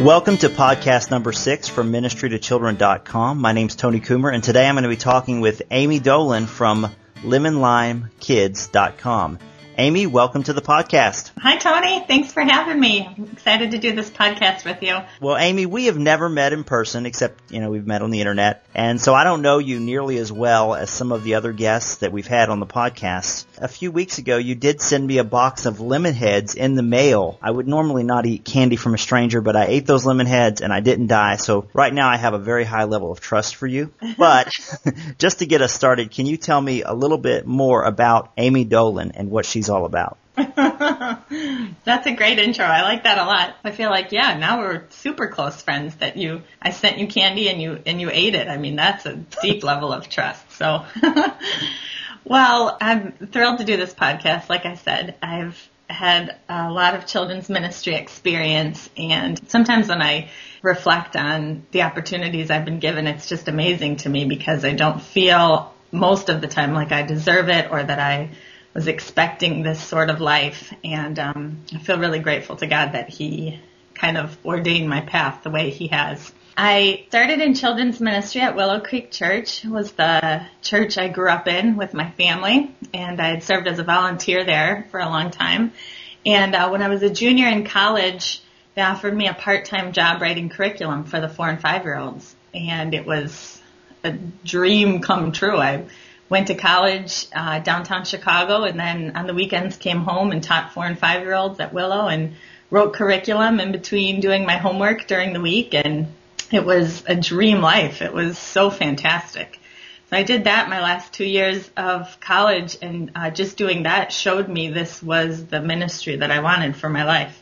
Welcome to podcast number six from ministrytochildren.com. My name is Tony Kummer and today I'm going to be talking with Amy Dolan from lemonlimekids.com. Amy, welcome to the podcast. Hi, Tony. Thanks for having me. I'm excited to do this podcast with you. Well, Amy, we have never met in person except, you know, we've met on the internet. And so I don't know you nearly as well as some of the other guests that we've had on the podcast. A few weeks ago, you did send me a box of Lemonheads in the mail. I would normally not eat candy from a stranger, but I ate those Lemonheads and I didn't die. So right now I have a very high level of trust for you. But just to get us started, can you tell me a little bit more about Amy Dolan and what she's all about? That's a great intro. I like that a lot. I feel like, yeah, now we're super close friends that you, I sent you candy and you, and you ate it. I mean, that's a deep level of trust. So, well, I'm thrilled to do this podcast. Like I said, I've had a lot of children's ministry experience and sometimes when I reflect on the opportunities I've been given, it's just amazing to me because I don't feel most of the time like I deserve it or that I was expecting this sort of life, and um, I feel really grateful to God that He kind of ordained my path the way He has. I started in children's ministry at Willow Creek Church. It was the church I grew up in with my family, and I had served as a volunteer there for a long time. And uh, when I was a junior in college, they offered me a part-time job writing curriculum for the four and five-year-olds, and it was a dream come true. I went to college uh, downtown Chicago, and then on the weekends came home and taught four and five year olds at Willow and wrote curriculum in between doing my homework during the week, and it was a dream life. It was so fantastic. So I did that my last two years of college, and uh, just doing that showed me this was the ministry that I wanted for my life.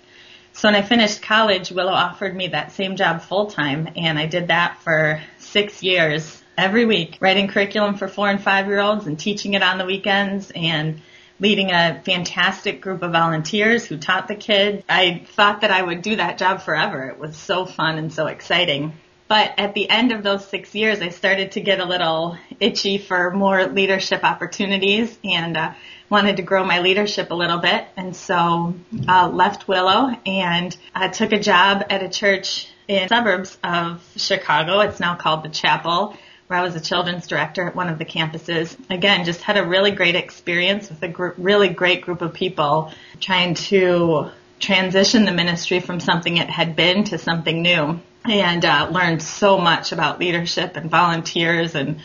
So when I finished college, Willow offered me that same job full time, and I did that for six years every week, writing curriculum for four and five year olds and teaching it on the weekends and leading a fantastic group of volunteers who taught the kids. I thought that I would do that job forever. It was so fun and so exciting. But at the end of those six years, I started to get a little itchy for more leadership opportunities and uh, wanted to grow my leadership a little bit. And so uh, left Willow and uh, took a job at a church in suburbs of Chicago. It's now called the Chapel where I was a children's director at one of the campuses. Again, just had a really great experience with a gr- really great group of people trying to transition the ministry from something it had been to something new and uh, learned so much about leadership and volunteers and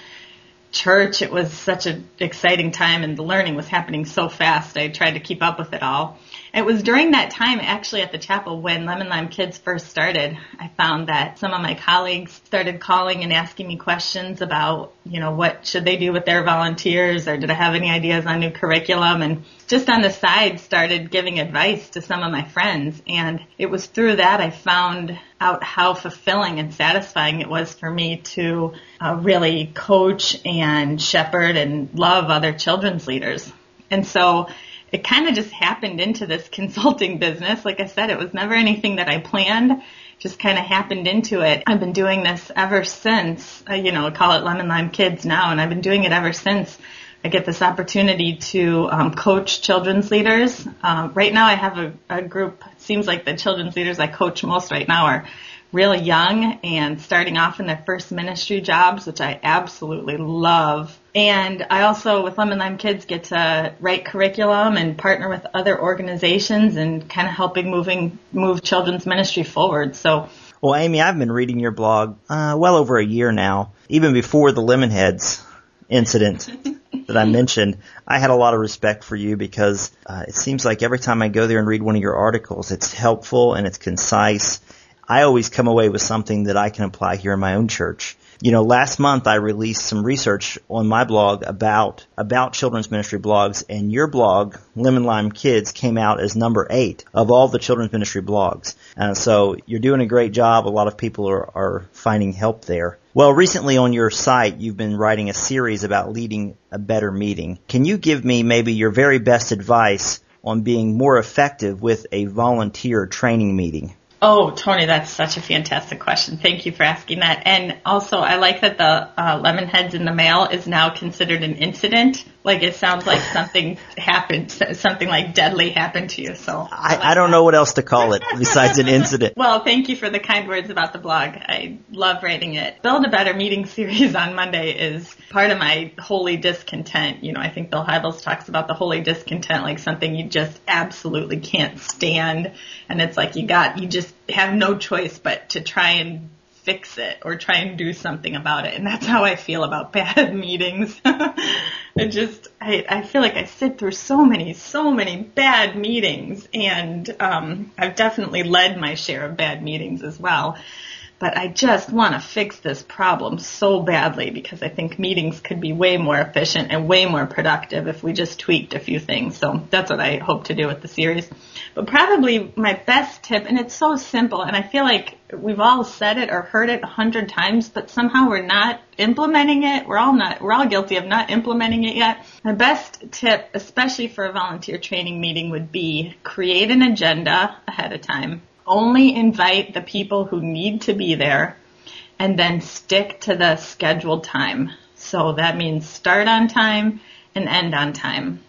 church. It was such an exciting time and the learning was happening so fast. I tried to keep up with it all. It was during that time actually at the chapel when Lemon Lime Kids first started. I found that some of my colleagues started calling and asking me questions about, you know, what should they do with their volunteers or did I have any ideas on new curriculum and just on the side started giving advice to some of my friends and it was through that I found out how fulfilling and satisfying it was for me to uh, really coach and shepherd and love other children's leaders. And so it kind of just happened into this consulting business. Like I said, it was never anything that I planned. Just kind of happened into it. I've been doing this ever since, uh, you know, call it Lemon Lime Kids now, and I've been doing it ever since I get this opportunity to um, coach children's leaders. Uh, right now I have a, a group, seems like the children's leaders I coach most right now are really young and starting off in their first ministry jobs, which I absolutely love. And I also, with Lemon Lime Kids, get to write curriculum and partner with other organizations and kind of helping moving move children's ministry forward. So. Well, Amy, I've been reading your blog uh, well over a year now, even before the Lemonheads incident that I mentioned. I had a lot of respect for you because uh, it seems like every time I go there and read one of your articles, it's helpful and it's concise I always come away with something that I can apply here in my own church. You know, last month I released some research on my blog about about children's ministry blogs, and your blog, Lemon Lime Kids, came out as number eight of all the children's ministry blogs. Uh, so you're doing a great job. A lot of people are, are finding help there. Well, recently on your site, you've been writing a series about leading a better meeting. Can you give me maybe your very best advice on being more effective with a volunteer training meeting? Oh, Tony, that's such a fantastic question. Thank you for asking that. And also, I like that the uh, Lemonheads in the mail is now considered an incident like it sounds like something happened, something like deadly happened to you. So I, I don't know what else to call it besides an incident. Well, thank you for the kind words about the blog. I love writing it. Build a Better Meeting series on Monday is part of my holy discontent. You know, I think Bill Hybels talks about the holy discontent like something you just absolutely can't stand. And it's like you got, you just have no choice but to try and fix it or try and do something about it. And that's how I feel about bad meetings. I just, I, I feel like I sit through so many, so many bad meetings and, um, I've definitely led my share of bad meetings as well. But I just want to fix this problem so badly because I think meetings could be way more efficient and way more productive if we just tweaked a few things. So that's what I hope to do with the series. But probably my best tip, and it's so simple, and I feel like we've all said it or heard it a hundred times, but somehow we're not implementing it. We're all not, we're all guilty of not implementing it yet. My best tip, especially for a volunteer training meeting would be create an agenda ahead of time only invite the people who need to be there and then stick to the scheduled time. So that means start on time and end on time.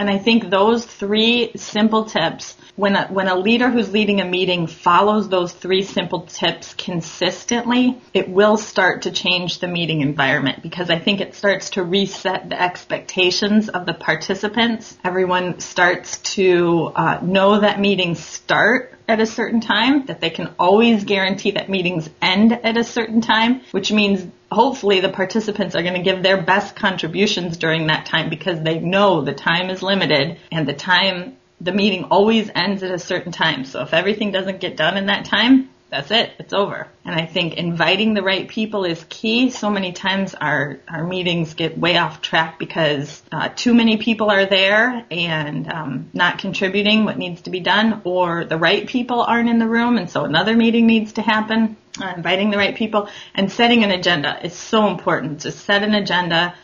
And I think those three simple tips, when a, when a leader who's leading a meeting follows those three simple tips consistently, it will start to change the meeting environment because I think it starts to reset the expectations of the participants. Everyone starts to uh, know that meetings start at a certain time, that they can always guarantee that meetings end at a certain time, which means hopefully the participants are going to give their best contributions during that time because they know the time is limited and the time, the meeting always ends at a certain time. So if everything doesn't get done in that time, that's it. It's over. And I think inviting the right people is key. So many times our, our meetings get way off track because uh, too many people are there and um, not contributing what needs to be done, or the right people aren't in the room, and so another meeting needs to happen. Uh, inviting the right people and setting an agenda is so important. To set an agenda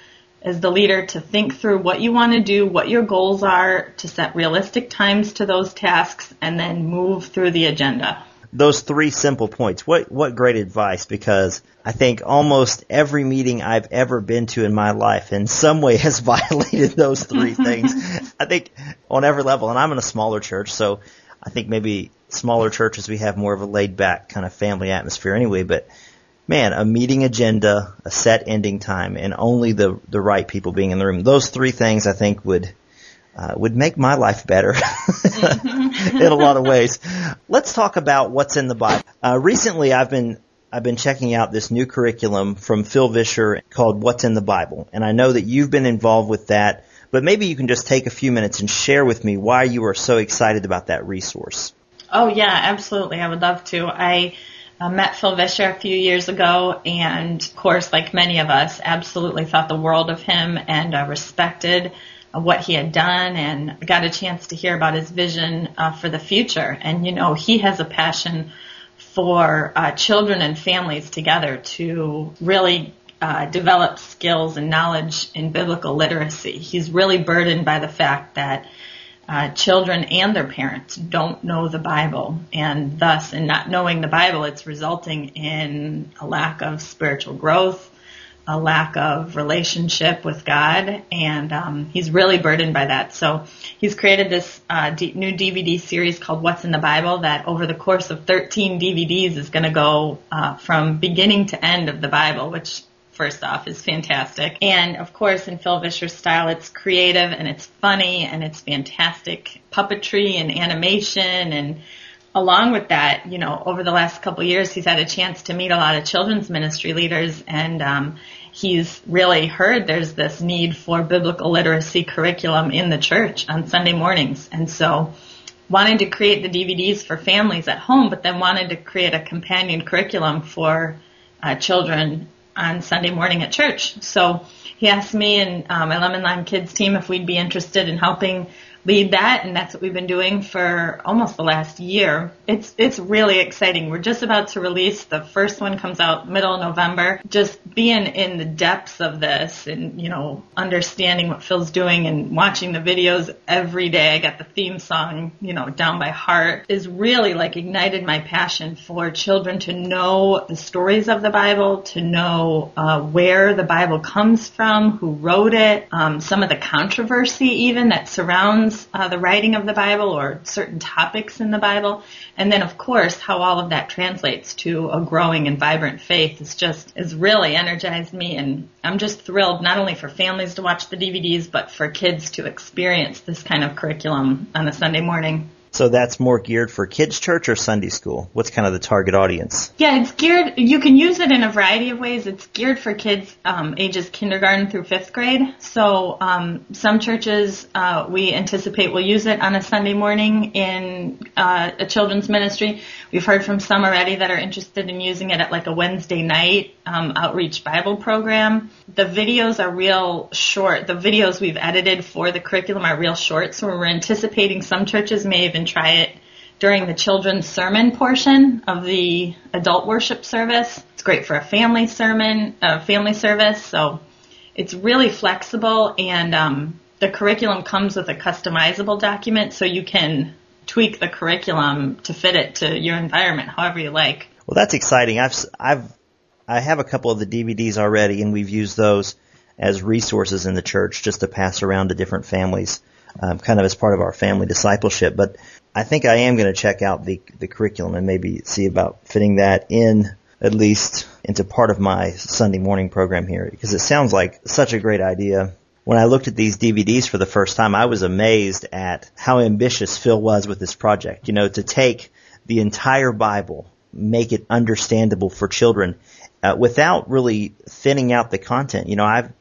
as the leader to think through what you want to do, what your goals are, to set realistic times to those tasks, and then move through the agenda those three simple points. What what great advice because I think almost every meeting I've ever been to in my life in some way has violated those three things. I think on every level and I'm in a smaller church so I think maybe smaller churches we have more of a laid back kind of family atmosphere anyway, but man, a meeting agenda, a set ending time and only the the right people being in the room. Those three things I think would uh, would make my life better in a lot of ways. Let's talk about what's in the Bible. Uh, recently, I've been I've been checking out this new curriculum from Phil Vischer called What's in the Bible, and I know that you've been involved with that. But maybe you can just take a few minutes and share with me why you are so excited about that resource. Oh yeah, absolutely. I would love to. I uh, met Phil Vischer a few years ago, and of course, like many of us, absolutely thought the world of him and uh, respected what he had done and got a chance to hear about his vision uh, for the future. And you know, he has a passion for uh, children and families together to really uh, develop skills and knowledge in biblical literacy. He's really burdened by the fact that uh, children and their parents don't know the Bible, and thus, in not knowing the Bible, it's resulting in a lack of spiritual growth, a lack of relationship with God, and um, he's really burdened by that. So he's created this uh, D- new DVD series called What's in the Bible that over the course of 13 DVDs is going to go uh, from beginning to end of the Bible, which first off is fantastic. And of course, in Phil Vischer's style, it's creative and it's funny and it's fantastic puppetry and animation and along with that, you know, over the last couple years, he's had a chance to meet a lot of children's ministry leaders, and um, he's really heard there's this need for biblical literacy curriculum in the church on Sunday mornings, and so wanted to create the DVDs for families at home, but then wanted to create a companion curriculum for uh, children on Sunday morning at church. So he asked me and uh, my Lemon Lime Kids team if we'd be interested in helping lead that, and that's what we've been doing for almost the last year. It's it's really exciting. We're just about to release the first one comes out middle November. Just being in the depths of this and you know understanding what Phil's doing and watching the videos every day. I got the theme song you know down by heart is really like ignited my passion for children to know the stories of the Bible, to know uh, where the Bible comes from, who wrote it, um, some of the controversy even that surrounds uh, the writing of the Bible or certain topics in the Bible. And then of course how all of that translates to a growing and vibrant faith is just, has really energized me and I'm just thrilled not only for families to watch the DVDs, but for kids to experience this kind of curriculum on a Sunday morning. So that's more geared for kids church or Sunday school? What's kind of the target audience? Yeah, it's geared, you can use it in a variety of ways. It's geared for kids um, ages kindergarten through fifth grade. So um, some churches uh, we anticipate will use it on a Sunday morning in uh, a children's ministry. We've heard from some already that are interested in using it at like a Wednesday night um, outreach Bible program. The videos are real short. The videos we've edited for the curriculum are real short, so we're anticipating some churches may even try it during the children's sermon portion of the adult worship service. It's great for a family sermon, a family service. So it's really flexible and um, the curriculum comes with a customizable document so you can tweak the curriculum to fit it to your environment however you like. Well, that's exciting. I've I've I have a couple of the DVDs already, and we've used those as resources in the church just to pass around to different families, um, kind of as part of our family discipleship. But I think I am going to check out the the curriculum and maybe see about fitting that in at least into part of my Sunday morning program here because it sounds like such a great idea. When I looked at these DVDs for the first time, I was amazed at how ambitious Phil was with this project. You know, to take the entire Bible, make it understandable for children, uh, without really thinning out the content. You know, I've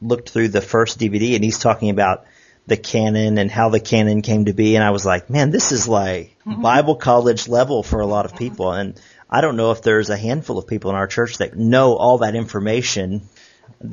looked through the first DVD and he's talking about the canon and how the canon came to be, and I was like, man, this is like mm-hmm. Bible college level for a lot of people, and I don't know if there's a handful of people in our church that know all that information.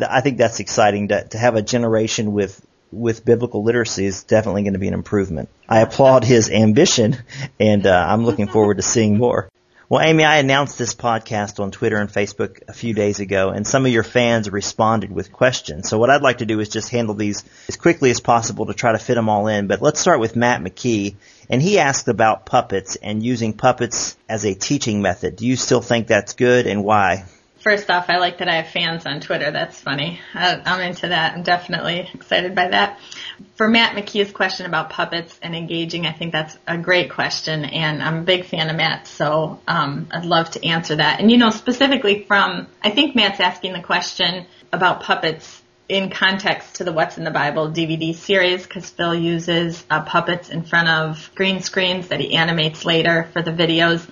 I think that's exciting to, to have a generation with with biblical literacy is definitely going to be an improvement. I applaud his ambition, and uh, I'm looking forward to seeing more. Well, Amy, I announced this podcast on Twitter and Facebook a few days ago, and some of your fans responded with questions. So what I'd like to do is just handle these as quickly as possible to try to fit them all in. But let's start with Matt McKee, and he asked about puppets and using puppets as a teaching method. Do you still think that's good, and why? First off, I like that I have fans on Twitter. That's funny. I'm into that. I'm definitely excited by that. For Matt McKee's question about puppets and engaging, I think that's a great question, and I'm a big fan of Matt, so um, I'd love to answer that. And you know, specifically from, I think Matt's asking the question about puppets in context to the What's in the Bible DVD series, because Phil uses uh, puppets in front of green screens that he animates later for the videos.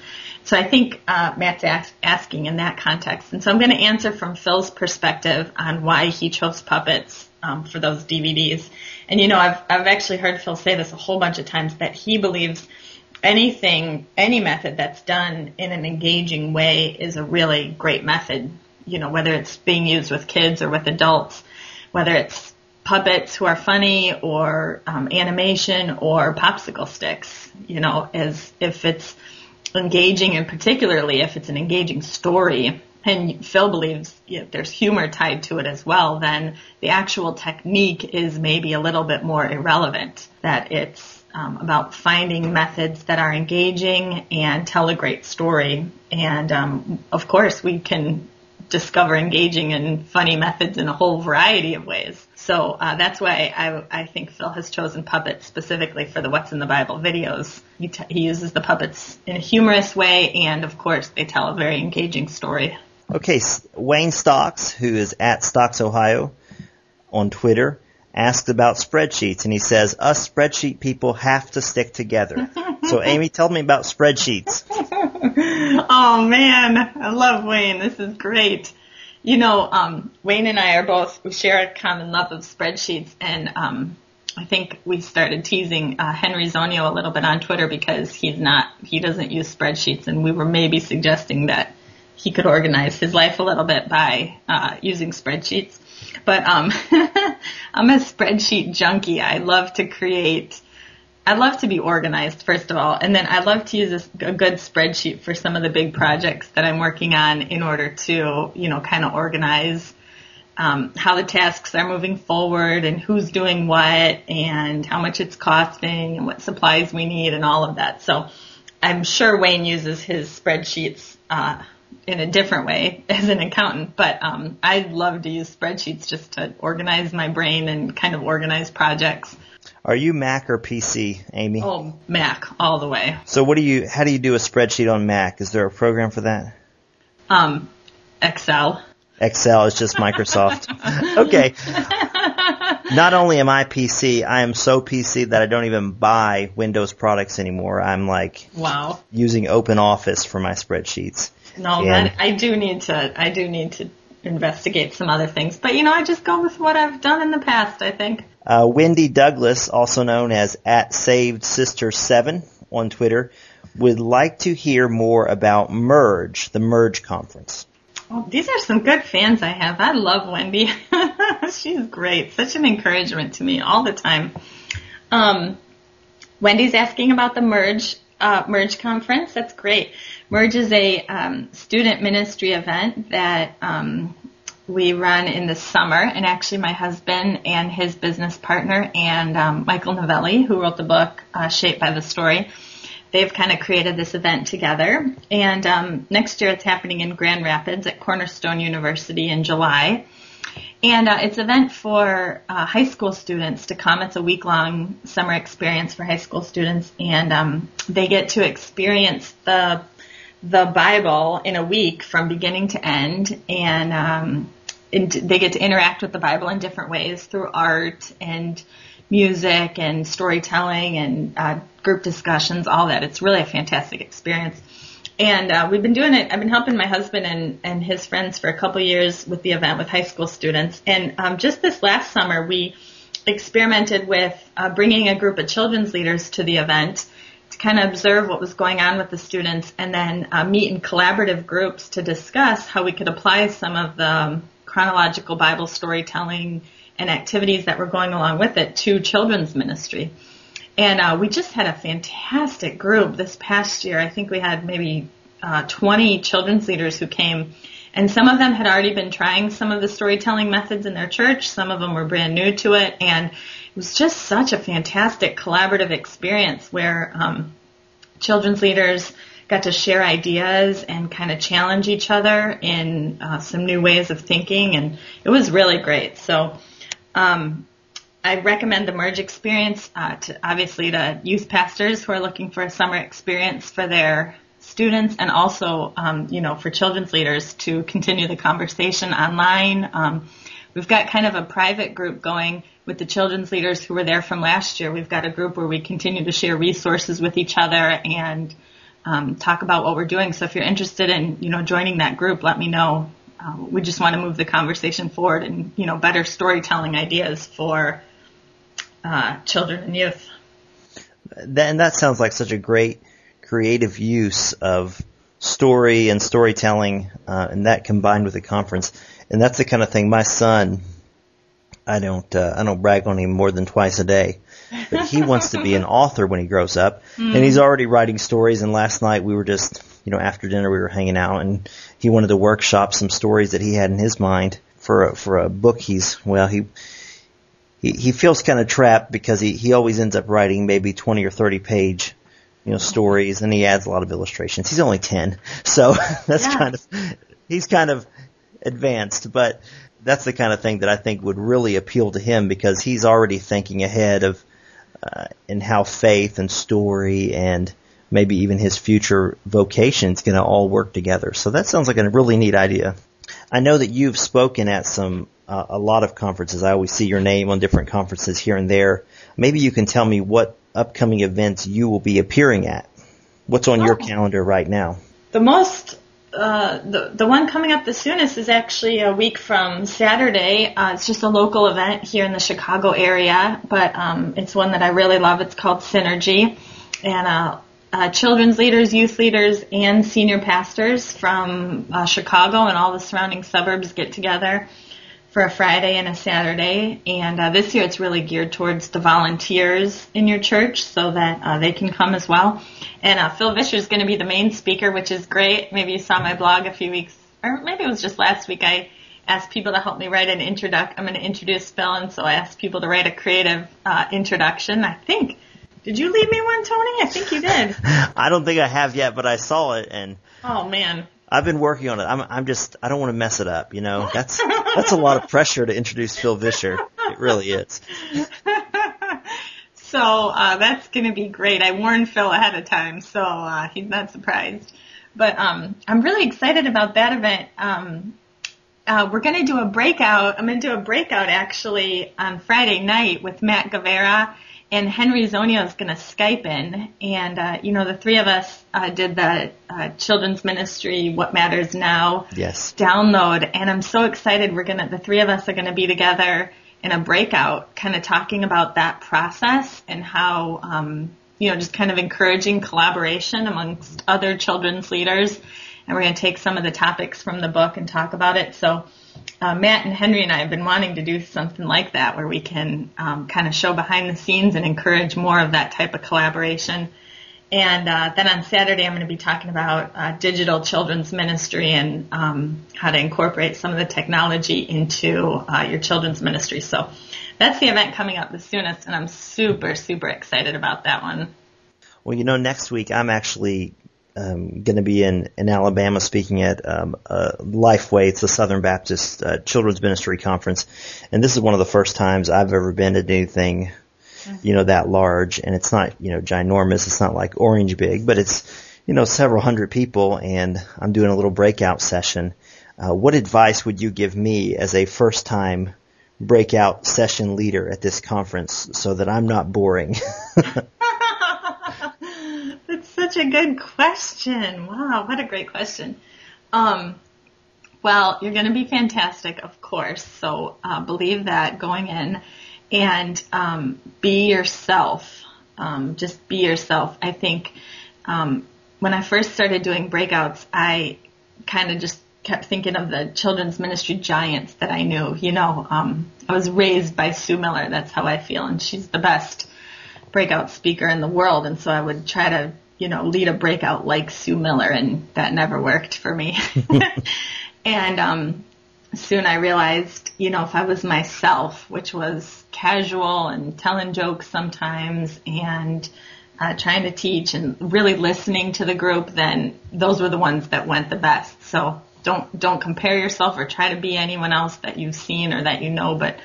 So I think uh, Matt's ask, asking in that context. And so I'm going to answer from Phil's perspective on why he chose puppets um, for those DVDs. And you know, I've I've actually heard Phil say this a whole bunch of times that he believes anything, any method that's done in an engaging way is a really great method. You know, whether it's being used with kids or with adults, whether it's puppets who are funny or um, animation or popsicle sticks. You know, as if it's engaging and particularly if it's an engaging story and Phil believes you know, there's humor tied to it as well, then the actual technique is maybe a little bit more irrelevant. That it's um, about finding methods that are engaging and tell a great story. And um, of course, we can discover engaging and funny methods in a whole variety of ways. So uh, that's why I, I think Phil has chosen puppets specifically for the What's in the Bible videos. He, t- he uses the puppets in a humorous way, and of course, they tell a very engaging story. Okay, Wayne Stocks, who is at Stocks Ohio on Twitter, asked about spreadsheets, and he says, us spreadsheet people have to stick together. so Amy, tell me about spreadsheets. oh man, I love Wayne. This is great. You know, um, Wayne and I are both, we share a common love of spreadsheets and, um, I think we started teasing uh, Henry Zonio a little bit on Twitter because he's not, he doesn't use spreadsheets and we were maybe suggesting that he could organize his life a little bit by uh, using spreadsheets. But um, I'm a spreadsheet junkie. I love to create I love to be organized, first of all, and then I love to use a, a good spreadsheet for some of the big projects that I'm working on in order to, you know, kind of organize um, how the tasks are moving forward and who's doing what and how much it's costing and what supplies we need and all of that. So I'm sure Wayne uses his spreadsheets uh, in a different way as an accountant, but um, I love to use spreadsheets just to organize my brain and kind of organize projects. Are you Mac or PC, Amy? Oh, Mac all the way. So what do you? How do you do a spreadsheet on Mac? Is there a program for that? Um, Excel. Excel is just Microsoft. okay. Not only am I PC, I am so PC that I don't even buy Windows products anymore. I'm like wow using Open Office for my spreadsheets. No, and, I do need to. I do need to investigate some other things. But you know, I just go with what I've done in the past. I think. Uh, Wendy Douglas, also known as at Saved Sister Seven on Twitter, would like to hear more about Merge, the Merge conference. Oh, these are some good fans I have. I love Wendy. She's great. Such an encouragement to me all the time. Um, Wendy's asking about the Merge uh, Merge conference. That's great. Merge is a um, student ministry event that um, we run in the summer, and actually, my husband and his business partner and um, Michael Novelli, who wrote the book uh, Shaped by the Story, they've kind of created this event together. And um, next year, it's happening in Grand Rapids at Cornerstone University in July. And uh, it's an event for uh, high school students to come. It's a week long summer experience for high school students, and um, they get to experience the the Bible in a week from beginning to end, and um, and they get to interact with the Bible in different ways through art and music and storytelling and uh, group discussions, all that. It's really a fantastic experience. And uh, we've been doing it. I've been helping my husband and, and his friends for a couple years with the event with high school students. And um, just this last summer, we experimented with uh, bringing a group of children's leaders to the event to kind of observe what was going on with the students and then uh, meet in collaborative groups to discuss how we could apply some of the um, chronological Bible storytelling and activities that were going along with it to children's ministry. And uh, we just had a fantastic group this past year. I think we had maybe uh, 20 children's leaders who came, and some of them had already been trying some of the storytelling methods in their church. Some of them were brand new to it, and it was just such a fantastic collaborative experience where um, children's leaders got to share ideas and kind of challenge each other in uh, some new ways of thinking, and it was really great. So um, I recommend the Merge experience uh, to obviously to youth pastors who are looking for a summer experience for their students, and also um, you know for children's leaders to continue the conversation online. Um, we've got kind of a private group going with the children's leaders who were there from last year. We've got a group where we continue to share resources with each other and um, talk about what we're doing. So if you're interested in, you know, joining that group, let me know. Uh, we just want to move the conversation forward and, you know, better storytelling ideas for uh, children and youth. And that sounds like such a great creative use of story and storytelling, uh, and that combined with the conference. And that's the kind of thing my son, I don't, uh, I don't brag on him more than twice a day but he wants to be an author when he grows up, mm. and he's already writing stories. And last night we were just, you know, after dinner we were hanging out, and he wanted to workshop some stories that he had in his mind for a, for a book. He's well, he he he feels kind of trapped because he he always ends up writing maybe twenty or thirty page you know stories, and he adds a lot of illustrations. He's only ten, so that's yeah. kind of he's kind of advanced, but that's the kind of thing that I think would really appeal to him because he's already thinking ahead of uh, and how faith and story and maybe even his future vocation is going to all work together. So that sounds like a really neat idea. I know that you've spoken at some uh, a lot of conferences. I always see your name on different conferences here and there. Maybe you can tell me what upcoming events you will be appearing at. What's on oh. your calendar right now? The most uh, the the one coming up the soonest is actually a week from Saturday. Uh, it's just a local event here in the Chicago area, but um, it's one that I really love. It's called Synergy, and uh, uh, children's leaders, youth leaders, and senior pastors from uh, Chicago and all the surrounding suburbs get together for a Friday and a Saturday. And uh, this year it's really geared towards the volunteers in your church so that uh, they can come as well. And uh, Phil Vischer is going to be the main speaker, which is great. Maybe you saw my blog a few weeks, or maybe it was just last week. I asked people to help me write an introduction. I'm going to introduce Phil, and so I asked people to write a creative uh, introduction. I think. Did you leave me one, Tony? I think you did. I don't think I have yet, but I saw it and. Oh man. I've been working on it. I'm, I'm just, I don't want to mess it up, you know. That's that's a lot of pressure to introduce Phil Vischer. It really is. so uh, that's going to be great. I warned Phil ahead of time, so uh, he's not surprised. But um, I'm really excited about that event. Um, uh, we're going to do a breakout. I'm going to do a breakout actually on Friday night with Matt Guevara and Henry Zonio is going to Skype in, and uh, you know the three of us uh, did the uh, children's ministry What Matters Now yes. download, and I'm so excited. We're gonna the three of us are going to be together in a breakout, kind of talking about that process and how um, you know just kind of encouraging collaboration amongst other children's leaders, and we're going to take some of the topics from the book and talk about it. So uh, Matt and Henry and I have been wanting to do something like that where we can um, kind of show behind the scenes and encourage more of that type of collaboration. And uh, then on Saturday, I'm going to be talking about uh, digital children's ministry and um, how to incorporate some of the technology into uh, your children's ministry. So that's the event coming up the soonest, and I'm super, super excited about that one. Well, you know, next week I'm actually um, going to be in, in Alabama speaking at um, uh, Lifeway. It's the Southern Baptist uh, Children's Ministry Conference, and this is one of the first times I've ever been to anything, you know, that large. And it's not, you know, ginormous. It's not like Orange Big, but it's, you know, several hundred people. And I'm doing a little breakout session. Uh, what advice would you give me as a first time breakout session leader at this conference so that I'm not boring? such a good question. Wow, what a great question. Um, well, you're going to be fantastic, of course. So uh, believe that going in, and um, be yourself. Um, just be yourself. I think um, when I first started doing breakouts, I kind of just kept thinking of the children's ministry giants that I knew. You know, um, I was raised by Sue Miller. That's how I feel, and she's the best breakout speaker in the world. And so I would try to you know, lead a breakout like Sue Miller, and that never worked for me. and um, soon I realized, you know, if I was myself, which was casual and telling jokes sometimes and uh, trying to teach and really listening to the group, then those were the ones that went the best. So don't don't compare yourself or try to be anyone else that you've seen or that you know, but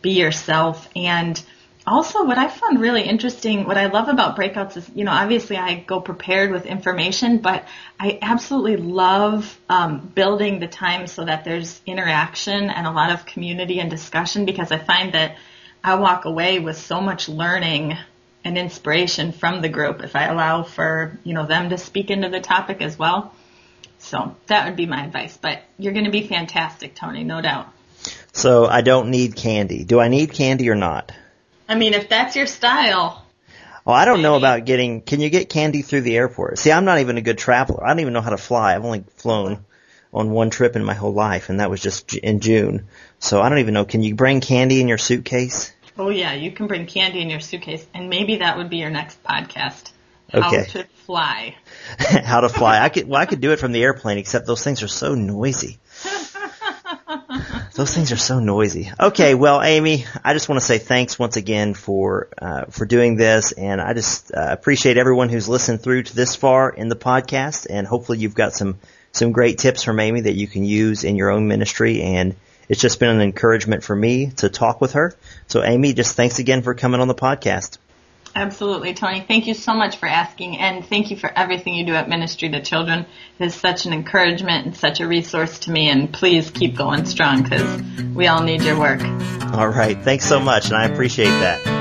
be yourself and also what I found really interesting, what I love about breakouts is, you know, obviously I go prepared with information, but I absolutely love um, building the time so that there's interaction and a lot of community and discussion because I find that I walk away with so much learning and inspiration from the group if I allow for, you know, them to speak into the topic as well. So that would be my advice, but you're going to be fantastic, Tony, no doubt. So I don't need candy. Do I need candy or not? I mean, if that's your style. Well, I don't know about getting. Can you get candy through the airport? See, I'm not even a good traveler. I don't even know how to fly. I've only flown on one trip in my whole life, and that was just in June. So I don't even know. Can you bring candy in your suitcase? Oh yeah, you can bring candy in your suitcase, and maybe that would be your next podcast. Okay. How to fly. how to fly. I could. Well, I could do it from the airplane, except those things are so noisy. Those things are so noisy. Okay, well, Amy, I just want to say thanks once again for uh, for doing this, and I just uh, appreciate everyone who's listened through to this far in the podcast, and hopefully you've got some some great tips from Amy that you can use in your own ministry, and it's just been an encouragement for me to talk with her. So, Amy, just thanks again for coming on the podcast. Absolutely, Tony. Thank you so much for asking, and thank you for everything you do at Ministry to Children. It is such an encouragement and such a resource to me, and please keep going strong because we all need your work. All right. Thanks so much, and I appreciate that.